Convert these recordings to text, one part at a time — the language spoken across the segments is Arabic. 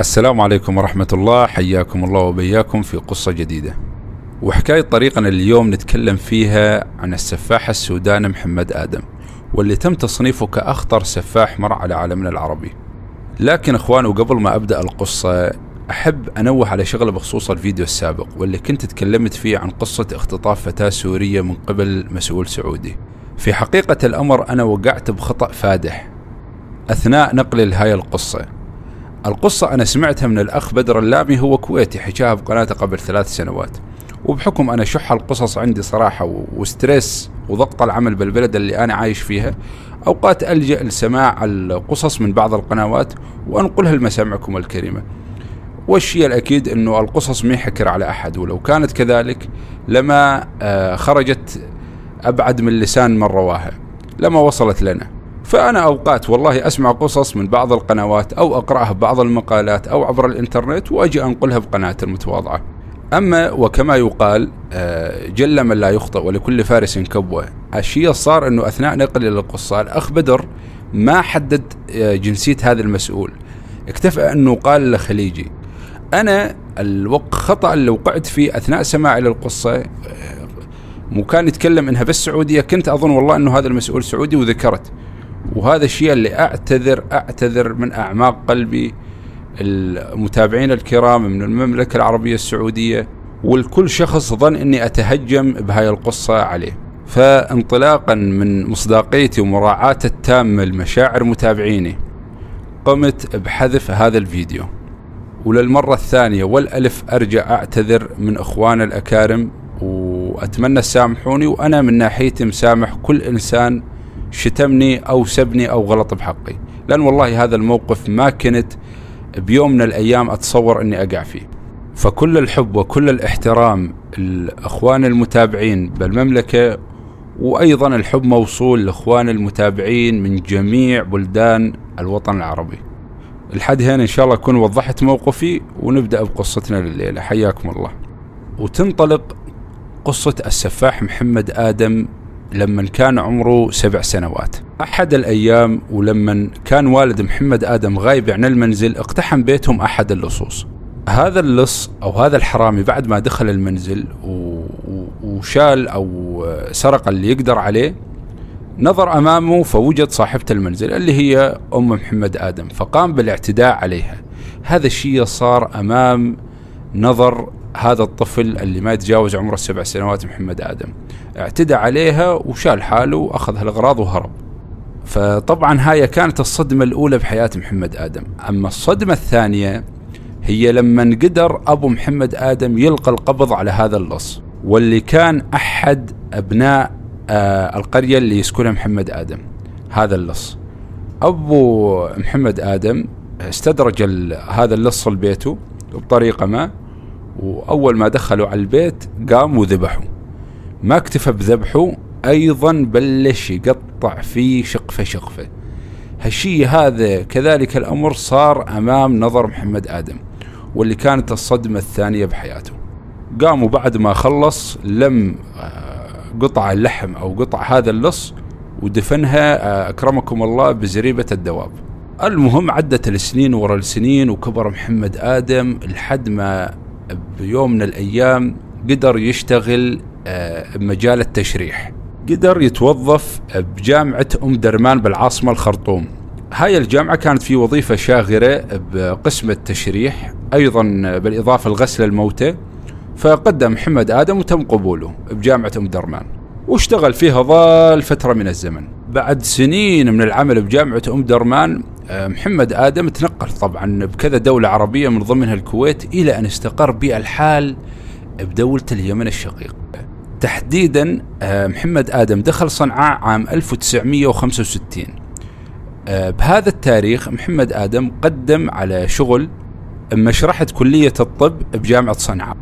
السلام عليكم ورحمة الله حياكم الله وبياكم في قصة جديدة. وحكاية طريقنا اليوم نتكلم فيها عن السفاح السوداني محمد آدم واللي تم تصنيفه كأخطر سفاح مر على عالمنا العربي. لكن إخوان وقبل ما أبدأ القصة أحب أنوه على شغله بخصوص الفيديو السابق واللي كنت تكلمت فيه عن قصة اختطاف فتاة سورية من قبل مسؤول سعودي. في حقيقة الأمر أنا وقعت بخطأ فادح أثناء نقلي لهاي القصة. القصة أنا سمعتها من الأخ بدر اللامي هو كويتي حكاها بقناته قبل ثلاث سنوات. وبحكم أنا شح القصص عندي صراحة وستريس وضغط العمل بالبلد اللي أنا عايش فيها أوقات ألجأ لسماع القصص من بعض القنوات وأنقلها لمسامعكم الكريمة. والشيء الأكيد أنه القصص ما حكر على أحد ولو كانت كذلك لما آه، خرجت أبعد من لسان من رواها لما وصلت لنا. فأنا أوقات والله أسمع قصص من بعض القنوات أو أقرأها ببعض المقالات أو عبر الإنترنت وأجي أنقلها بقناتي المتواضعة. أما وكما يقال آه، جل من لا يخطئ ولكل فارس كبوة. الشيء صار أنه أثناء نقلي للقصة الأخ بدر ما حدد آه، جنسية هذا المسؤول. اكتفى أنه قال خليجي أنا الوق خطأ اللي وقعت فيه أثناء سماعي للقصة آه، مو كان يتكلم إنها بس سعودية كنت أظن والله أنه هذا المسؤول سعودي وذكرت. وهذا الشيء اللي أعتذر أعتذر من أعماق قلبي المتابعين الكرام من المملكة العربية السعودية والكل شخص ظن إني أتهجم بهاي القصة عليه. فانطلاقا من مصداقيتي ومراعاة التامة لمشاعر متابعيني قمت بحذف هذا الفيديو وللمرة الثانية والألف أرجع أعتذر من أخوان الأكارم وأتمنى تسامحوني وأنا من ناحيتي مسامح كل إنسان شتمني أو سبني أو غلط بحقي. لأن والله هذا الموقف ما كنت بيوم من الأيام أتصور أني أقع فيه. فكل الحب وكل الاحترام الأخوان المتابعين بالمملكة وأيضا الحب موصول لإخوان المتابعين من جميع بلدان الوطن العربي. لحد هنا إن شاء الله أكون وضحت موقفي ونبدأ بقصتنا لليلة. حياكم الله. وتنطلق قصة السفاح محمد آدم لما كان عمره سبع سنوات. أحد الأيام ولما كان والد محمد آدم غايب عن المنزل اقتحم بيتهم أحد اللصوص. هذا اللص أو هذا الحرامي بعد ما دخل المنزل وشال أو سرق اللي يقدر عليه نظر أمامه فوجد صاحبة المنزل اللي هي أم محمد آدم فقام بالاعتداء عليها. هذا الشيء صار أمام نظر هذا الطفل اللي ما يتجاوز عمره السبع سنوات محمد آدم. اعتدى عليها وشال حاله وأخذ هالأغراض وهرب. فطبعا هاي كانت الصدمة الأولى بحياة محمد آدم. أما الصدمة الثانية هي لما قدر أبو محمد آدم يلقى القبض على هذا اللص واللي كان أحد أبناء آه القرية اللي يسكنها محمد آدم. هذا اللص. أبو محمد آدم استدرج هذا اللص لبيته بطريقة ما وأول ما دخلوا على البيت قام وذبحوا. ما اكتفى بذبحه أيضا بلش يقطع فيه شقفة شقفة. هالشي هذا كذلك الأمر صار أمام نظر محمد آدم واللي كانت الصدمة الثانية بحياته. قاموا بعد ما خلص لم آه، قطع اللحم أو قطع هذا اللص ودفنها آه، أكرمكم الله بزريبة الدواب. المهم عدت السنين ورا السنين وكبر محمد آدم لحد ما بيوم من الأيام قدر يشتغل بمجال التشريح. قدر يتوظف بجامعة أم درمان بالعاصمة الخرطوم. هاي الجامعة كانت في وظيفة شاغرة بقسم التشريح أيضا بالإضافة لغسل الموتى. فقدم محمد آدم وتم قبوله بجامعة أم درمان. واشتغل فيها ظل فترة من الزمن. بعد سنين من العمل بجامعة أم درمان آه، محمد آدم تنقل طبعا بكذا دولة عربية من ضمنها الكويت إلى أن استقر بألحال بدولة اليمن الشقيق. تحديدا آه، محمد آدم دخل صنعاء عام 1965 آه، بهذا التاريخ محمد آدم قدم على شغل مشرحة كلية الطب بجامعة صنعاء.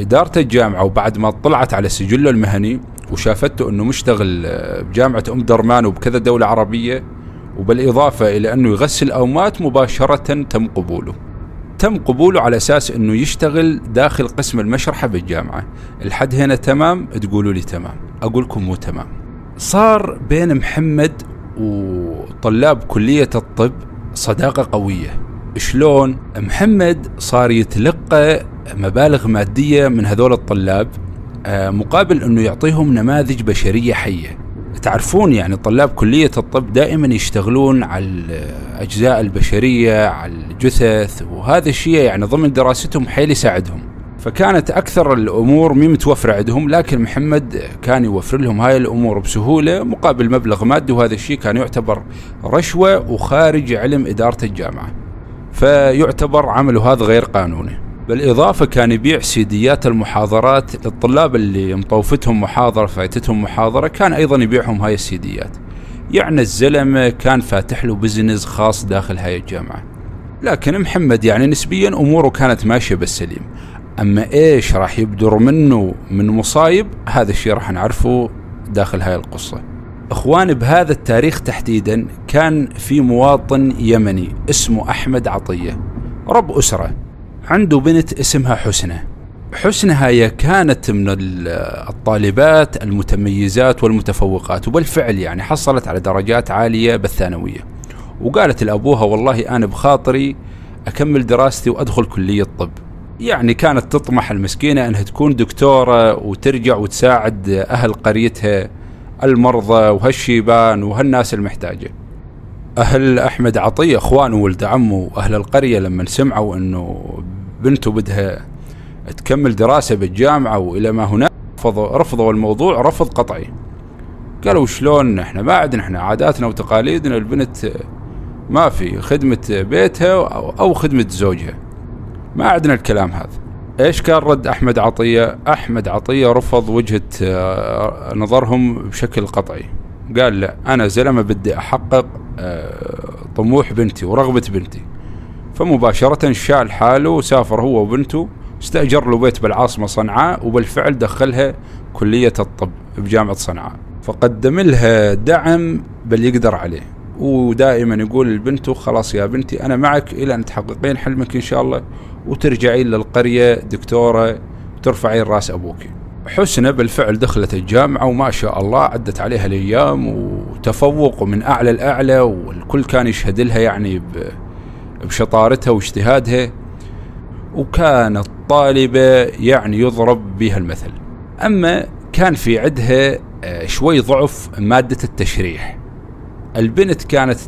إدارة الجامعة وبعد ما طلعت على سجله المهني وشافته أنه مشتغل بجامعة أم درمان وبكذا دولة عربية وبالإضافة إلى أنه يغسل أومات مباشرة تم قبوله. تم قبوله على أساس أنه يشتغل داخل قسم المشرحة بالجامعة. الحد هنا تمام؟ تقولوا لي تمام. أقول لكم مو تمام. صار بين محمد وطلاب كلية الطب صداقة قوية. شلون؟ محمد صار يتلقى مبالغ مادية من هذول الطلاب آه، مقابل إنه يعطيهم نماذج بشرية حية. تعرفون يعني طلاب كلية الطب دائما يشتغلون على الأجزاء البشرية على الجثث وهذا الشيء يعني ضمن دراستهم حيل يساعدهم. فكانت أكثر الأمور مي متوفرة عندهم لكن محمد كان يوفر لهم هاي الأمور بسهولة مقابل مبلغ مادي وهذا الشيء كان يعتبر رشوة وخارج علم إدارة الجامعة. فيعتبر عمله هذا غير قانوني. بالإضافة كان يبيع سيديات المحاضرات للطلاب اللي مطوفتهم محاضرة فايتتهم محاضرة كان أيضا يبيعهم هاي السيديات. يعني الزلمة كان فاتح له بزنس خاص داخل هاي الجامعة. لكن محمد يعني نسبيا أموره كانت ماشية بالسليم. أما إيش راح يبدر منه من مصايب هذا الشيء راح نعرفه داخل هاي القصة. اخوان بهذا التاريخ تحديدا كان في مواطن يمني اسمه أحمد عطية رب أسرة. عنده بنت اسمها حسنة. حسنة هي كانت من الطالبات المتميزات والمتفوقات وبالفعل يعني حصلت على درجات عالية بالثانوية. وقالت لأبوها والله أنا بخاطري أكمل دراستي وأدخل كلية طب. يعني كانت تطمح المسكينة أنها تكون دكتورة وترجع وتساعد أهل قريتها المرضى وهالشيبان وهالناس المحتاجة. أهل أحمد عطية أخوانه وولد عمه وأهل القرية لما سمعوا أنه بنته بدها تكمل دراسة بالجامعة وإلى ما هناك رفضوا, رفضوا الموضوع رفض قطعي قالوا شلون إحنا ما عندنا إحنا عاداتنا وتقاليدنا البنت ما في خدمة بيتها أو خدمة زوجها ما عندنا الكلام هذا إيش كان رد أحمد عطية؟ أحمد عطية رفض وجهة آه، نظرهم بشكل قطعي. قال لا أنا زلمة بدي أحقق آه، طموح بنتي ورغبة بنتي. فمباشرة شال حاله وسافر هو وبنته استأجر له بيت بالعاصمة صنعاء وبالفعل دخلها كلية الطب بجامعة صنعاء. فقدم لها دعم بل يقدر عليه. ودائما يقول لبنته خلاص يا بنتي أنا معك إلى أن تحققين حلمك إن شاء الله وترجعين للقرية دكتورة ترفعين رأس أبوك حسنة بالفعل دخلت الجامعة وما شاء الله عدت عليها الأيام وتفوق من أعلى الأعلى والكل كان يشهد لها يعني بشطارتها واجتهادها وكانت طالبة يعني يضرب بها المثل. أما كان في عندها آه، شوي ضعف مادة التشريح. البنت كانت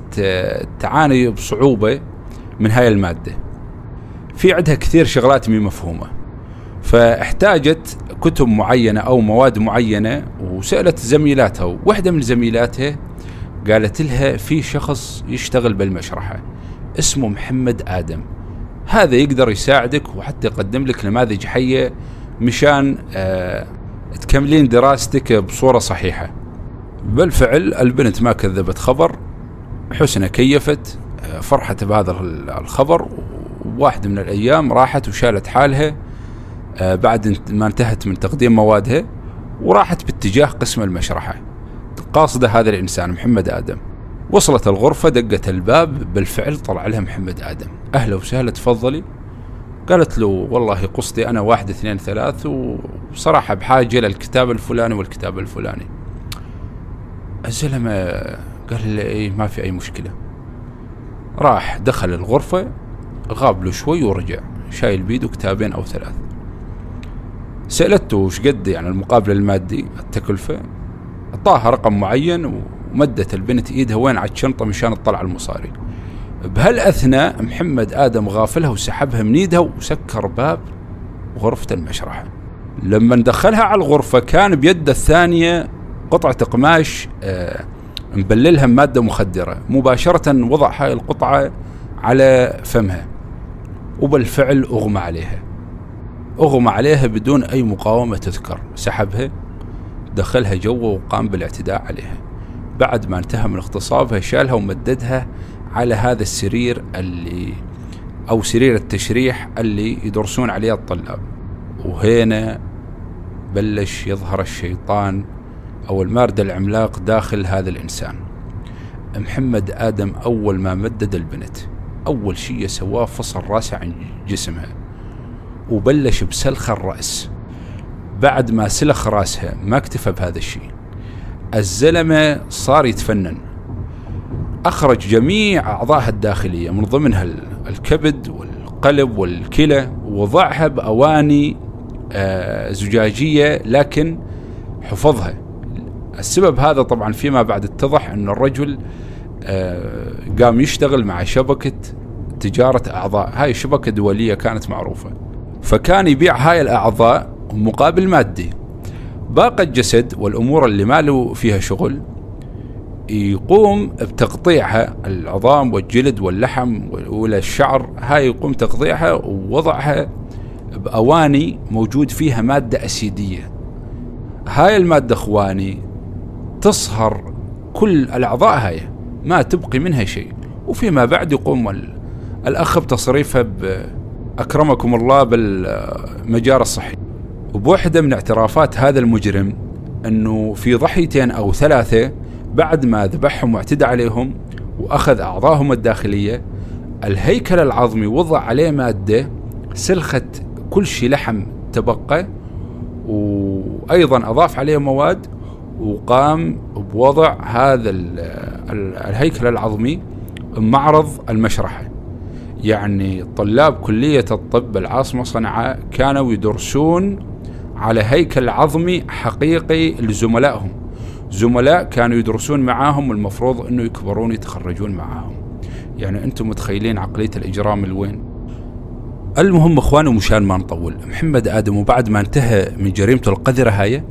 تعاني بصعوبة من هاي المادة. في عندها كثير شغلات مي مفهومة. فاحتاجت كتب معينة أو مواد معينة وسألت زميلاتها. وواحده من زميلاتها قالت لها في شخص يشتغل بالمشرحة. اسمه محمد آدم. هذا يقدر يساعدك وحتى يقدم لك نماذج حية مشان آه تكملين دراستك بصورة صحيحة. بالفعل البنت ما كذبت خبر حسنة كيفت آه، فرحت بهذا الخبر. واحدة من الأيام راحت وشالت حالها آه، بعد ما انتهت من تقديم موادها وراحت باتجاه قسم المشرحة. قاصدة هذا الإنسان محمد آدم. وصلت الغرفة دقت الباب بالفعل طلع لها محمد آدم. أهلا وسهلا تفضلي. قالت له والله قصدي أنا واحد اثنين ثلاث وصراحة بحاجة للكتاب الفلاني والكتاب الفلاني. الزلمة قال لي إيه ما في أي مشكلة. راح دخل الغرفة غاب له شوي ورجع شايل بيده كتابين أو ثلاث. سألته وش قد يعني المقابل المادي؟ التكلفة أعطاها رقم معين ومدت البنت إيدها وين على الشنطة مشان تطلع المصاري. بهالأثناء محمد آدم غافلها وسحبها من إيدها وسكر باب غرفة المشرحة. لما دخلها على الغرفة كان بيده الثانية قطعة قماش آه مبللها بمادة مخدرة. مباشرة وضع هاي القطعة على فمها. وبالفعل أغمى عليها. أغمى عليها بدون أي مقاومة تذكر. سحبها دخلها جوا وقام بالاعتداء عليها. بعد ما انتهى من اغتصابها شالها ومددها على هذا السرير اللي أو سرير التشريح اللي يدرسون عليه الطلاب. وهنا بلش يظهر الشيطان أو المارد العملاق داخل هذا الإنسان. محمد آدم أول ما مدد البنت أول شيء سواه فصل راسه عن جسمها وبلش بسلخ الرأس. بعد ما سلخ راسها ما اكتفى بهذا الشيء. الزلمة صار يتفنن. أخرج جميع أعضائها الداخلية من ضمنها الكبد والقلب والكلى ووضعها بأواني آه، زجاجية لكن حفظها. السبب هذا طبعا فيما بعد اتضح أن الرجل آه، قام يشتغل مع شبكة تجارة أعضاء. هاي شبكة دولية كانت معروفة. فكان يبيع هاي الأعضاء مقابل مادي. باقي الجسد والأمور اللي ما له فيها شغل يقوم بتقطيعها العظام والجلد واللحم والشعر هاي يقوم تقطيعها ووضعها بأواني موجود فيها مادة أسيدية. هاي المادة أخواني تصهر كل الأعضاء هاي ما تبقي منها شيء. وفيما بعد يقوم الأخ بتصريفها أكرمكم الله بالمجال الصحي. وبوحدة من اعترافات هذا المجرم أنه في ضحيتين أو ثلاثة بعد ما ذبحهم واعتدى عليهم وأخذ أعضائهم الداخلية الهيكل العظمي وضع عليه مادة سلخت كل شيء لحم تبقى وأيضا أضاف عليه مواد وقام بوضع هذا الهيكل العظمي معرض المشرحة. يعني طلاب كلية الطب العاصمة صنعاء كانوا يدرسون على هيكل عظمي حقيقي لزملائهم. زملاء كانوا يدرسون معاهم المفروض إنه يكبرون يتخرجون معاهم. يعني أنتم متخيلين عقلية الإجرام الوين المهم إخواني ومشان ما نطول محمد آدم وبعد ما انتهى من جريمته القذرة هاي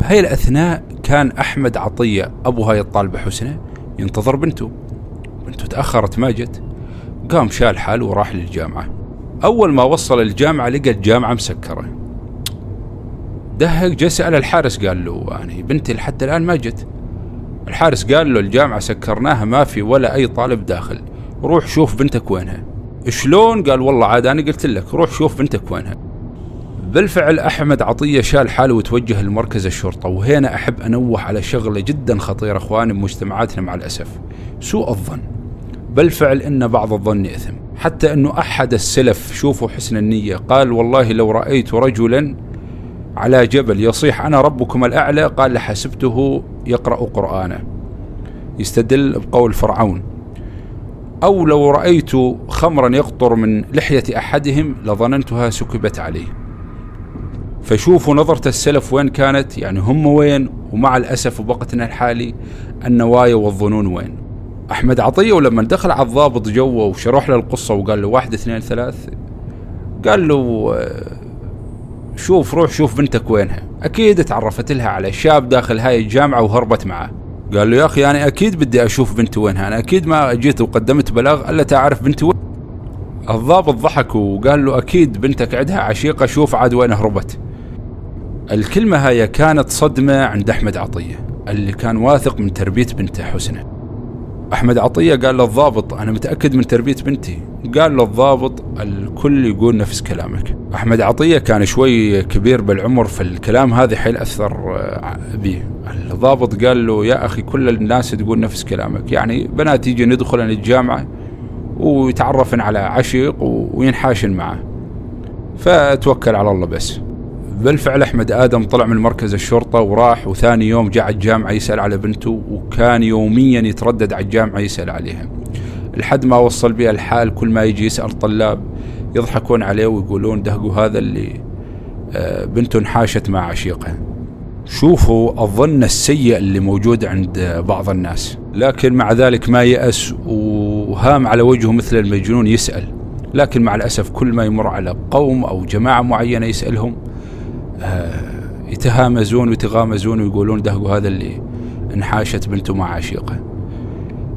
بهاي الأثناء كان أحمد عطية أبو هاي الطالبة حسنة ينتظر بنته. بنته تأخرت ما جت. قام شال حاله وراح للجامعة. أول ما وصل الجامعة لقى الجامعة مسكرة. دهق جاء سأل الحارس قال له يعني بنتي لحد الآن ما جت. الحارس قال له الجامعة سكرناها ما في ولا أي طالب داخل. روح شوف بنتك وينها. شلون؟ قال والله عاد أنا قلت لك روح شوف بنتك وينها. بالفعل أحمد عطية شال حاله وتوجه لمركز الشرطة وهنا أحب أنوه على شغلة جدا خطيرة إخواني بمجتمعاتنا مع الأسف. سوء الظن. بالفعل إن بعض الظن إثم حتى أنه أحد السلف شوفوا حسن النية قال والله لو رأيت رجلا على جبل يصيح أنا ربكم الأعلى قال لحسبته يقرأ قرآنا يستدل بقول فرعون. أو لو رأيت خمرا يقطر من لحية أحدهم لظننتها سكبت عليه. فشوفوا نظرة السلف وين كانت يعني هم وين؟ ومع الأسف وبقتنا الحالي النوايا والظنون وين؟ أحمد عطية ولما دخل على الضابط جوه وشرح له القصة وقال له واحد اثنين ثلاث قال له آه، شوف روح شوف بنتك وينها. أكيد تعرفت لها على شاب داخل هاي الجامعة وهربت معاه قال له يا أخي أنا أكيد بدي أشوف بنتي وينها. أنا أكيد ما جيت وقدمت بلاغ إلا تعرف بنتي وين. الضابط ضحك وقال له أكيد بنتك عندها عشيقة شوف عاد وين هربت. الكلمة هاي كانت صدمة عند أحمد عطية اللي كان واثق من تربية بنته حسنه أحمد عطية قال للضابط أنا متأكد من تربية بنتي. قال للضابط الكل يقول نفس كلامك. أحمد عطية كان شوي كبير بالعمر فالكلام هذا حيل أثر آه، به. الضابط قال له يا أخي كل الناس تقول نفس كلامك. يعني بنات يجي ندخلن الجامعة ويتعرفن على عشيق وينحاشن معه. فتوكل على الله بس. بالفعل أحمد آدم طلع من مركز الشرطة وراح وثاني يوم جاء الجامعة يسال على بنته وكان يوميا يتردد على الجامعة يسال عليها لحد ما وصل بها الحال كل ما يجي يسأل طلاب يضحكون عليه ويقولون دهقوا هذا اللي آه، بنته انحاشت مع عشيقها. شوفوا الظن السيء اللي موجود عند بعض الناس. لكن مع ذلك ما يأس وهام على وجهه مثل المجنون يسأل. لكن مع الأسف كل ما يمر على قوم أو جماعة معينة يسألهم آه، يتهامزون ويتغامزون ويقولون دهقوا هذا اللي انحاشت بنته مع عشيقه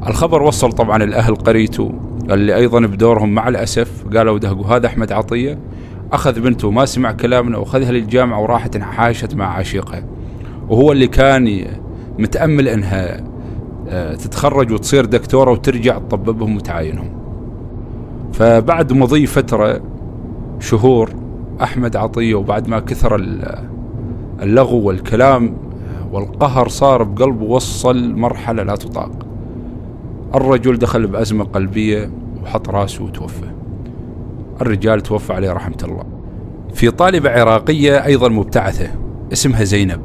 الخبر وصل طبعا الأهل قريته اللي أيضا بدورهم مع الأسف قالوا دهقوا هذا أحمد عطية. أخذ بنته ما سمع كلامنا وأخذها للجامعة وراحت انحاشت مع عشيقها. وهو اللي كان متأمل أنها آه، تتخرج وتصير دكتورة وترجع تطببهم وتعاينهم. فبعد مضي فترة شهور أحمد عطية وبعد ما كثر اللغو والكلام والقهر صار بقلبه وصل مرحلة لا تطاق. الرجل دخل بأزمة قلبية وحط راسه وتوفى. الرجال توفى عليه رحمة الله. في طالبة عراقية أيضا مبتعثة اسمها زينب.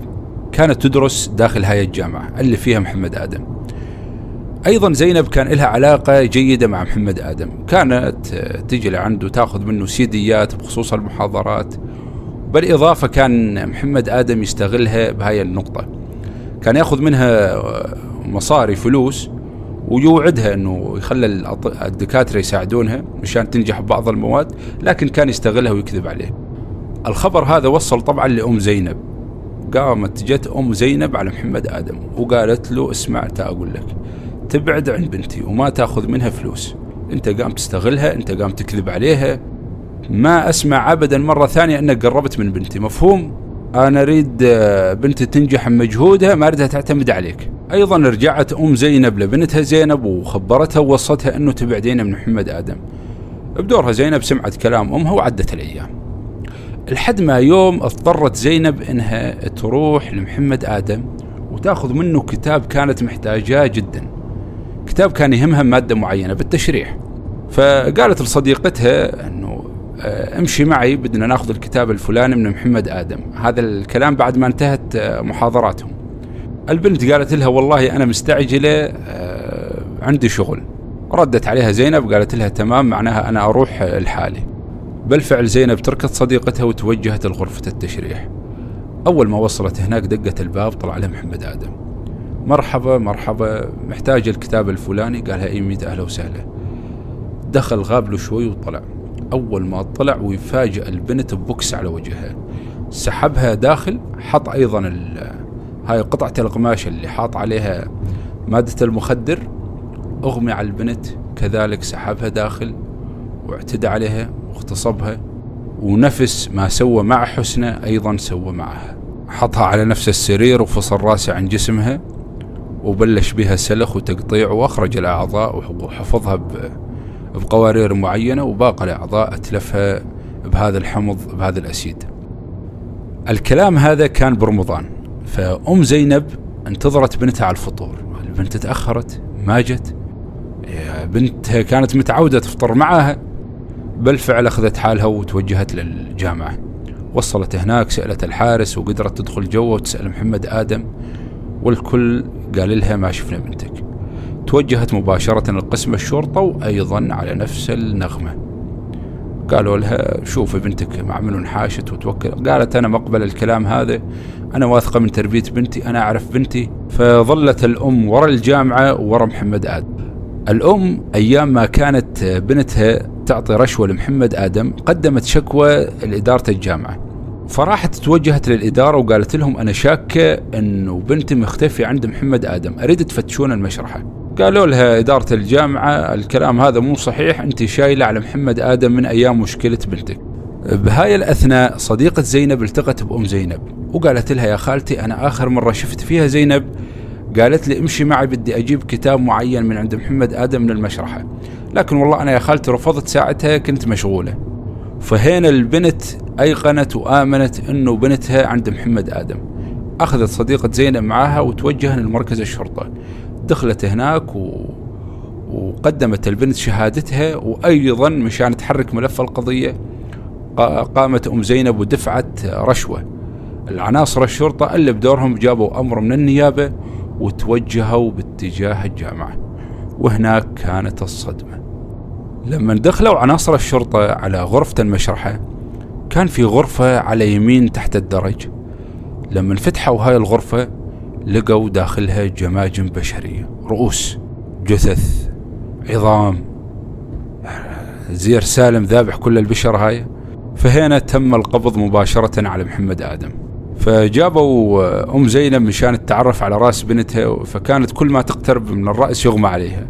كانت تدرس داخل هاي الجامعة اللي فيها محمد آدم. أيضا زينب كان لها علاقة جيدة مع محمد آدم كانت تجي لعنده تاخذ منه سيديات بخصوص المحاضرات بالإضافة كان محمد آدم يستغلها بهاي النقطة كان يأخذ منها مصاري فلوس ويوعدها إنه يخلي الدكاترة يساعدونها مشان تنجح ببعض المواد لكن كان يستغلها ويكذب عليه. الخبر هذا وصل طبعا لأم زينب. قامت جت أم زينب على محمد آدم وقالت له اسمع تا أقول لك تبعد عن بنتي وما تاخذ منها فلوس. انت قام تستغلها، انت قام تكذب عليها. ما أسمع ابدا مرة ثانية أنك قربت من بنتي، مفهوم؟ أنا أريد آه، بنتي تنجح بمجهودها ما أريدها تعتمد عليك أيضا رجعت أم زينب لبنتها زينب وخبرتها ووصتها أنه تبعدين من محمد آدم بدورها زينب سمعت كلام أمها وعدت الأيام لحد ما يوم اضطرت زينب إنها تروح لمحمد آدم وتأخذ منه كتاب كانت محتاجاه جدا كتاب كان يهمها مادة معينة بالتشريح. فقالت لصديقتها إنه آه، امشي معي بدنا ناخذ الكتاب الفلاني من محمد آدم. هذا الكلام بعد ما انتهت آه، محاضراتهم. البنت قالت لها والله أنا مستعجلة آه، عندي شغل. ردت عليها زينب قالت لها تمام معناها أنا أروح لحالي. بالفعل زينب تركت صديقتها وتوجهت لغرفة التشريح. أول ما وصلت هناك دقت الباب طلع لها محمد آدم. مرحبا مرحبا. محتاج الكتاب الفلاني؟ قالها اي مية أهلا وسهلا. دخل غاب له شوي وطلع. أول ما طلع ويفاجئ البنت ببوكس على وجهها سحبها داخل حط أيضا هاي قطعة القماش اللي حاط عليها مادة المخدر. أغمي على البنت كذلك سحبها داخل واعتدى عليها واغتصبها. ونفس ما سوى مع حسنى أيضا سوى معها. حطها على نفس السرير وفصل راسه عن جسمها. وبلش بها سلخ وتقطيع وأخرج الأعضاء وحفظها بقوارير معينة وباقي الأعضاء أتلفها بهذا الحمض بهذا الأسيد. الكلام هذا كان برمضان فأم زينب انتظرت بنتها على الفطور. البنت تأخرت ما جت بنتها كانت متعودة تفطر معها بالفعل أخذت حالها وتوجهت للجامعة. وصلت هناك سألت الحارس وقدرت تدخل جوا وتسأل محمد آدم والكل قال لها ما شفنا بنتك. توجهت مباشرة لقسم الشرطة وأيضا على نفس النغمة. قالوا لها شوفي بنتك مع منو انحاشت وتوكل. قالت أنا مقبل الكلام هذا. أنا واثقة من تربية بنتي. أنا أعرف بنتي. فظلت الأم ورا الجامعة ورا محمد آدم. الأم أيام ما كانت بنتها تعطي رشوة لمحمد آدم قدمت شكوى لإدارة الجامعة. فراحت توجهت للإدارة وقالت لهم أنا شاكة أنه بنتي مختفية عند محمد آدم أريد تفتشون المشرحة. قالوا لها إدارة الجامعة الكلام هذا مو صحيح أنت شايلة على محمد آدم من أيام مشكلة بنتك. بهاي الأثناء صديقة زينب التقت بأم زينب وقالت لها يا خالتي أنا آخر مرة شفت فيها زينب. قالت لي امشي معي بدي أجيب كتاب معين من عند محمد آدم من المشرحة لكن والله أنا يا خالتي رفضت ساعتها كنت مشغولة. فهنا البنت أيقنت وآمنت أنه بنتها عند محمد آدم. أخذت صديقة زينب معاها وتوجه لمركز الشرطة دخلت هناك و... وقدمت البنت شهادتها وأيضا مشان تحرك ملف القضية قامت أم زينب ودفعت رشوة. العناصر الشرطة اللي بدورهم جابوا أمر من النيابة وتوجهوا باتجاه الجامعة. وهناك كانت الصدمة. لما دخلوا عناصر الشرطة على غرفة المشرحة كان في غرفة على يمين تحت الدرج. لما فتحوا هاي الغرفة لقوا داخلها جماجم بشرية رؤوس جثث عظام. زير سالم ذابح كل البشر هاي. فهنا تم القبض مباشرة على محمد آدم. فجابوا أم زينب مشان التعرف على رأس بنتها فكانت كل ما تقترب من الرأس يغمى عليها.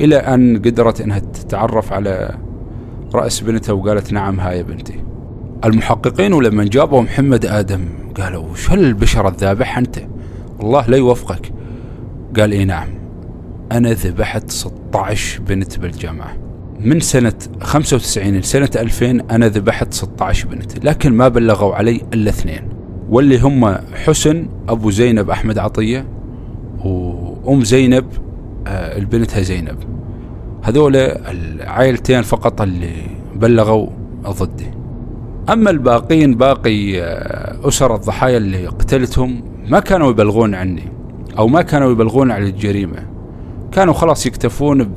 إلى أن قدرت أنها تتعرف على رأس بنتها وقالت نعم هاي بنتي. المحققين ولما جابوا محمد آدم قالوا شو هالبشر الذابح أنت؟ الله لا يوفقك قال إي نعم أنا ذبحت 16 بنت بالجامعة. من سنة 95 لسنة 2000 أنا ذبحت 16 بنت لكن ما بلغوا علي إلا اثنين. واللي هم حسن أبو زينب أحمد عطية وأم زينب البنتها زينب. هذول العائلتين فقط اللي بلغوا ضدي أما الباقين باقي آه، أسر الضحايا اللي قتلتهم ما كانوا يبلغون عني أو ما كانوا يبلغون عن الجريمة. كانوا خلاص يكتفون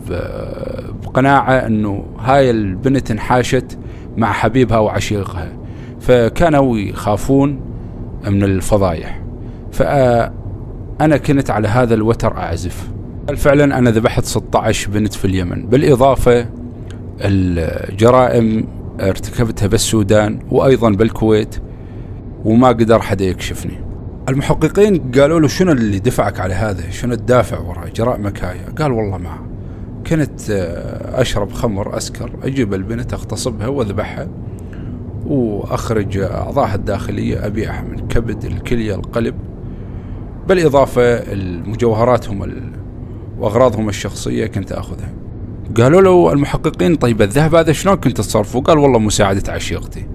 بقناعة أنه هاي البنت انحاشت مع حبيبها وعشيقها. فكانوا يخافون من الفضايح. فأنا كنت على هذا الوتر أعزف. فعلا أنا ذبحت 16 بنت في اليمن؟ بالإضافة الجرائم ارتكبتها بالسودان وأيضا بالكويت وما قدر حدا يكشفني. المحققين قالوا له شنو اللي دفعك على هذا؟ شنو الدافع وراء؟ جرائمك هاي قال والله ما. كنت آه، أشرب خمر أسكر أجيب البنت أغتصبها وأذبحها وأخرج أعضائها الداخلية أبيعها من كبد الكلية القلب. بالإضافة المجوهراتهم وأغراضهم الشخصية كنت أخذها. قالوا له المحققين طيب الذهب هذا شلون كنت تصرفه؟ قال والله مساعدة عشيقتي.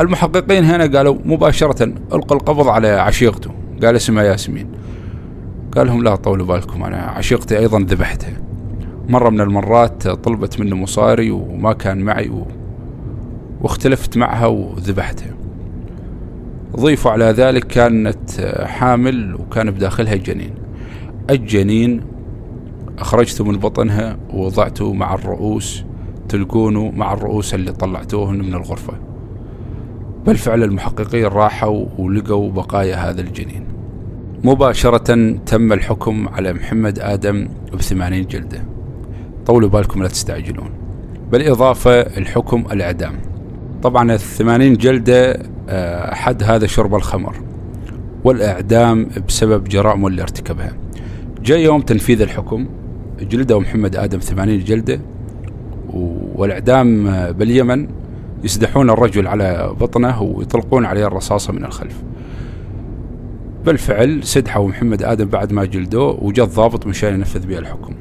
المحققين هنا قالوا مباشرة القوا القبض على عشيقته. قال اسمها ياسمين. قال لهم لا طولوا بالكم أنا عشيقتي أيضا ذبحتها. مرة من المرات طلبت مني مصاري وما كان معي و... واختلفت معها وذبحتها. ضيفوا على ذلك كانت حامل وكان بداخلها جنين. الجنين أخرجته من بطنها ووضعته مع الرؤوس تلقونه مع الرؤوس اللي طلعتوهن من الغرفة. بالفعل المحققين راحوا ولقوا بقايا هذا الجنين. مباشرة تم الحكم على محمد آدم بثمانين جلدة. طولوا بالكم لا تستعجلون. بالإضافة الحكم الإعدام. طبعا الثمانين جلدة آه، حد هذا شرب الخمر. والإعدام بسبب جرائمه اللي ارتكبها. جاء يوم تنفيذ الحكم جلده محمد آدم ثمانين جلدة والإعدام باليمن يسدحون الرجل على بطنه ويطلقون عليه الرصاصة من الخلف. بالفعل سدحوا محمد آدم بعد ما جلدوه وجاء الضابط مشان ينفذ به الحكم.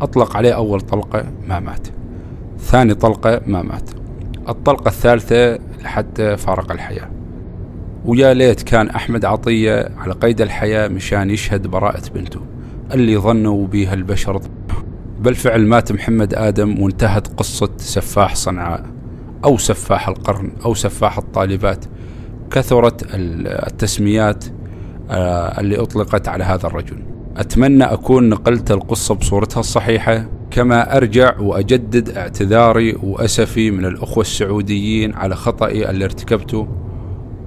أطلق عليه أول طلقة ما مات ثاني طلقة ما مات. الطلقة الثالثة لحتى فارق الحياة. ويا ليت كان أحمد عطية على قيد الحياة مشان يشهد براءة بنته. اللي ظنوا بها البشر. بالفعل مات محمد آدم وانتهت قصة سفاح صنعاء أو سفاح القرن أو سفاح الطالبات. كثرت التسميات آه، اللي أطلقت على هذا الرجل. أتمنى أكون نقلت القصة بصورتها الصحيحة. كما أرجع وأجدد اعتذاري وأسفي من الأخوة السعوديين على خطأي اللي ارتكبته.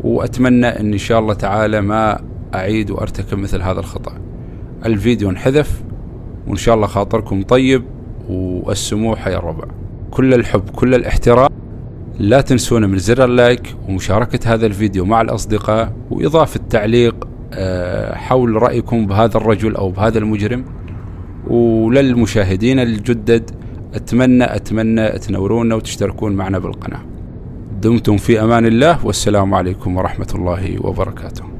وأتمنى أن إن شاء الله تعالى ما أعيد وأرتكب مثل هذا الخطأ. الفيديو انحذف وإن شاء الله خاطركم طيب والسموحة يا الربع. كل الحب كل الاحترام. لا تنسونا من زر اللايك ومشاركة هذا الفيديو مع الأصدقاء وإضافة تعليق آه، حول رأيكم بهذا الرجل أو بهذا المجرم. وللمشاهدين الجدد أتمنى أتمنى تنورونا وتشتركون معنا بالقناة. دمتم في أمان الله والسلام عليكم ورحمة الله وبركاته.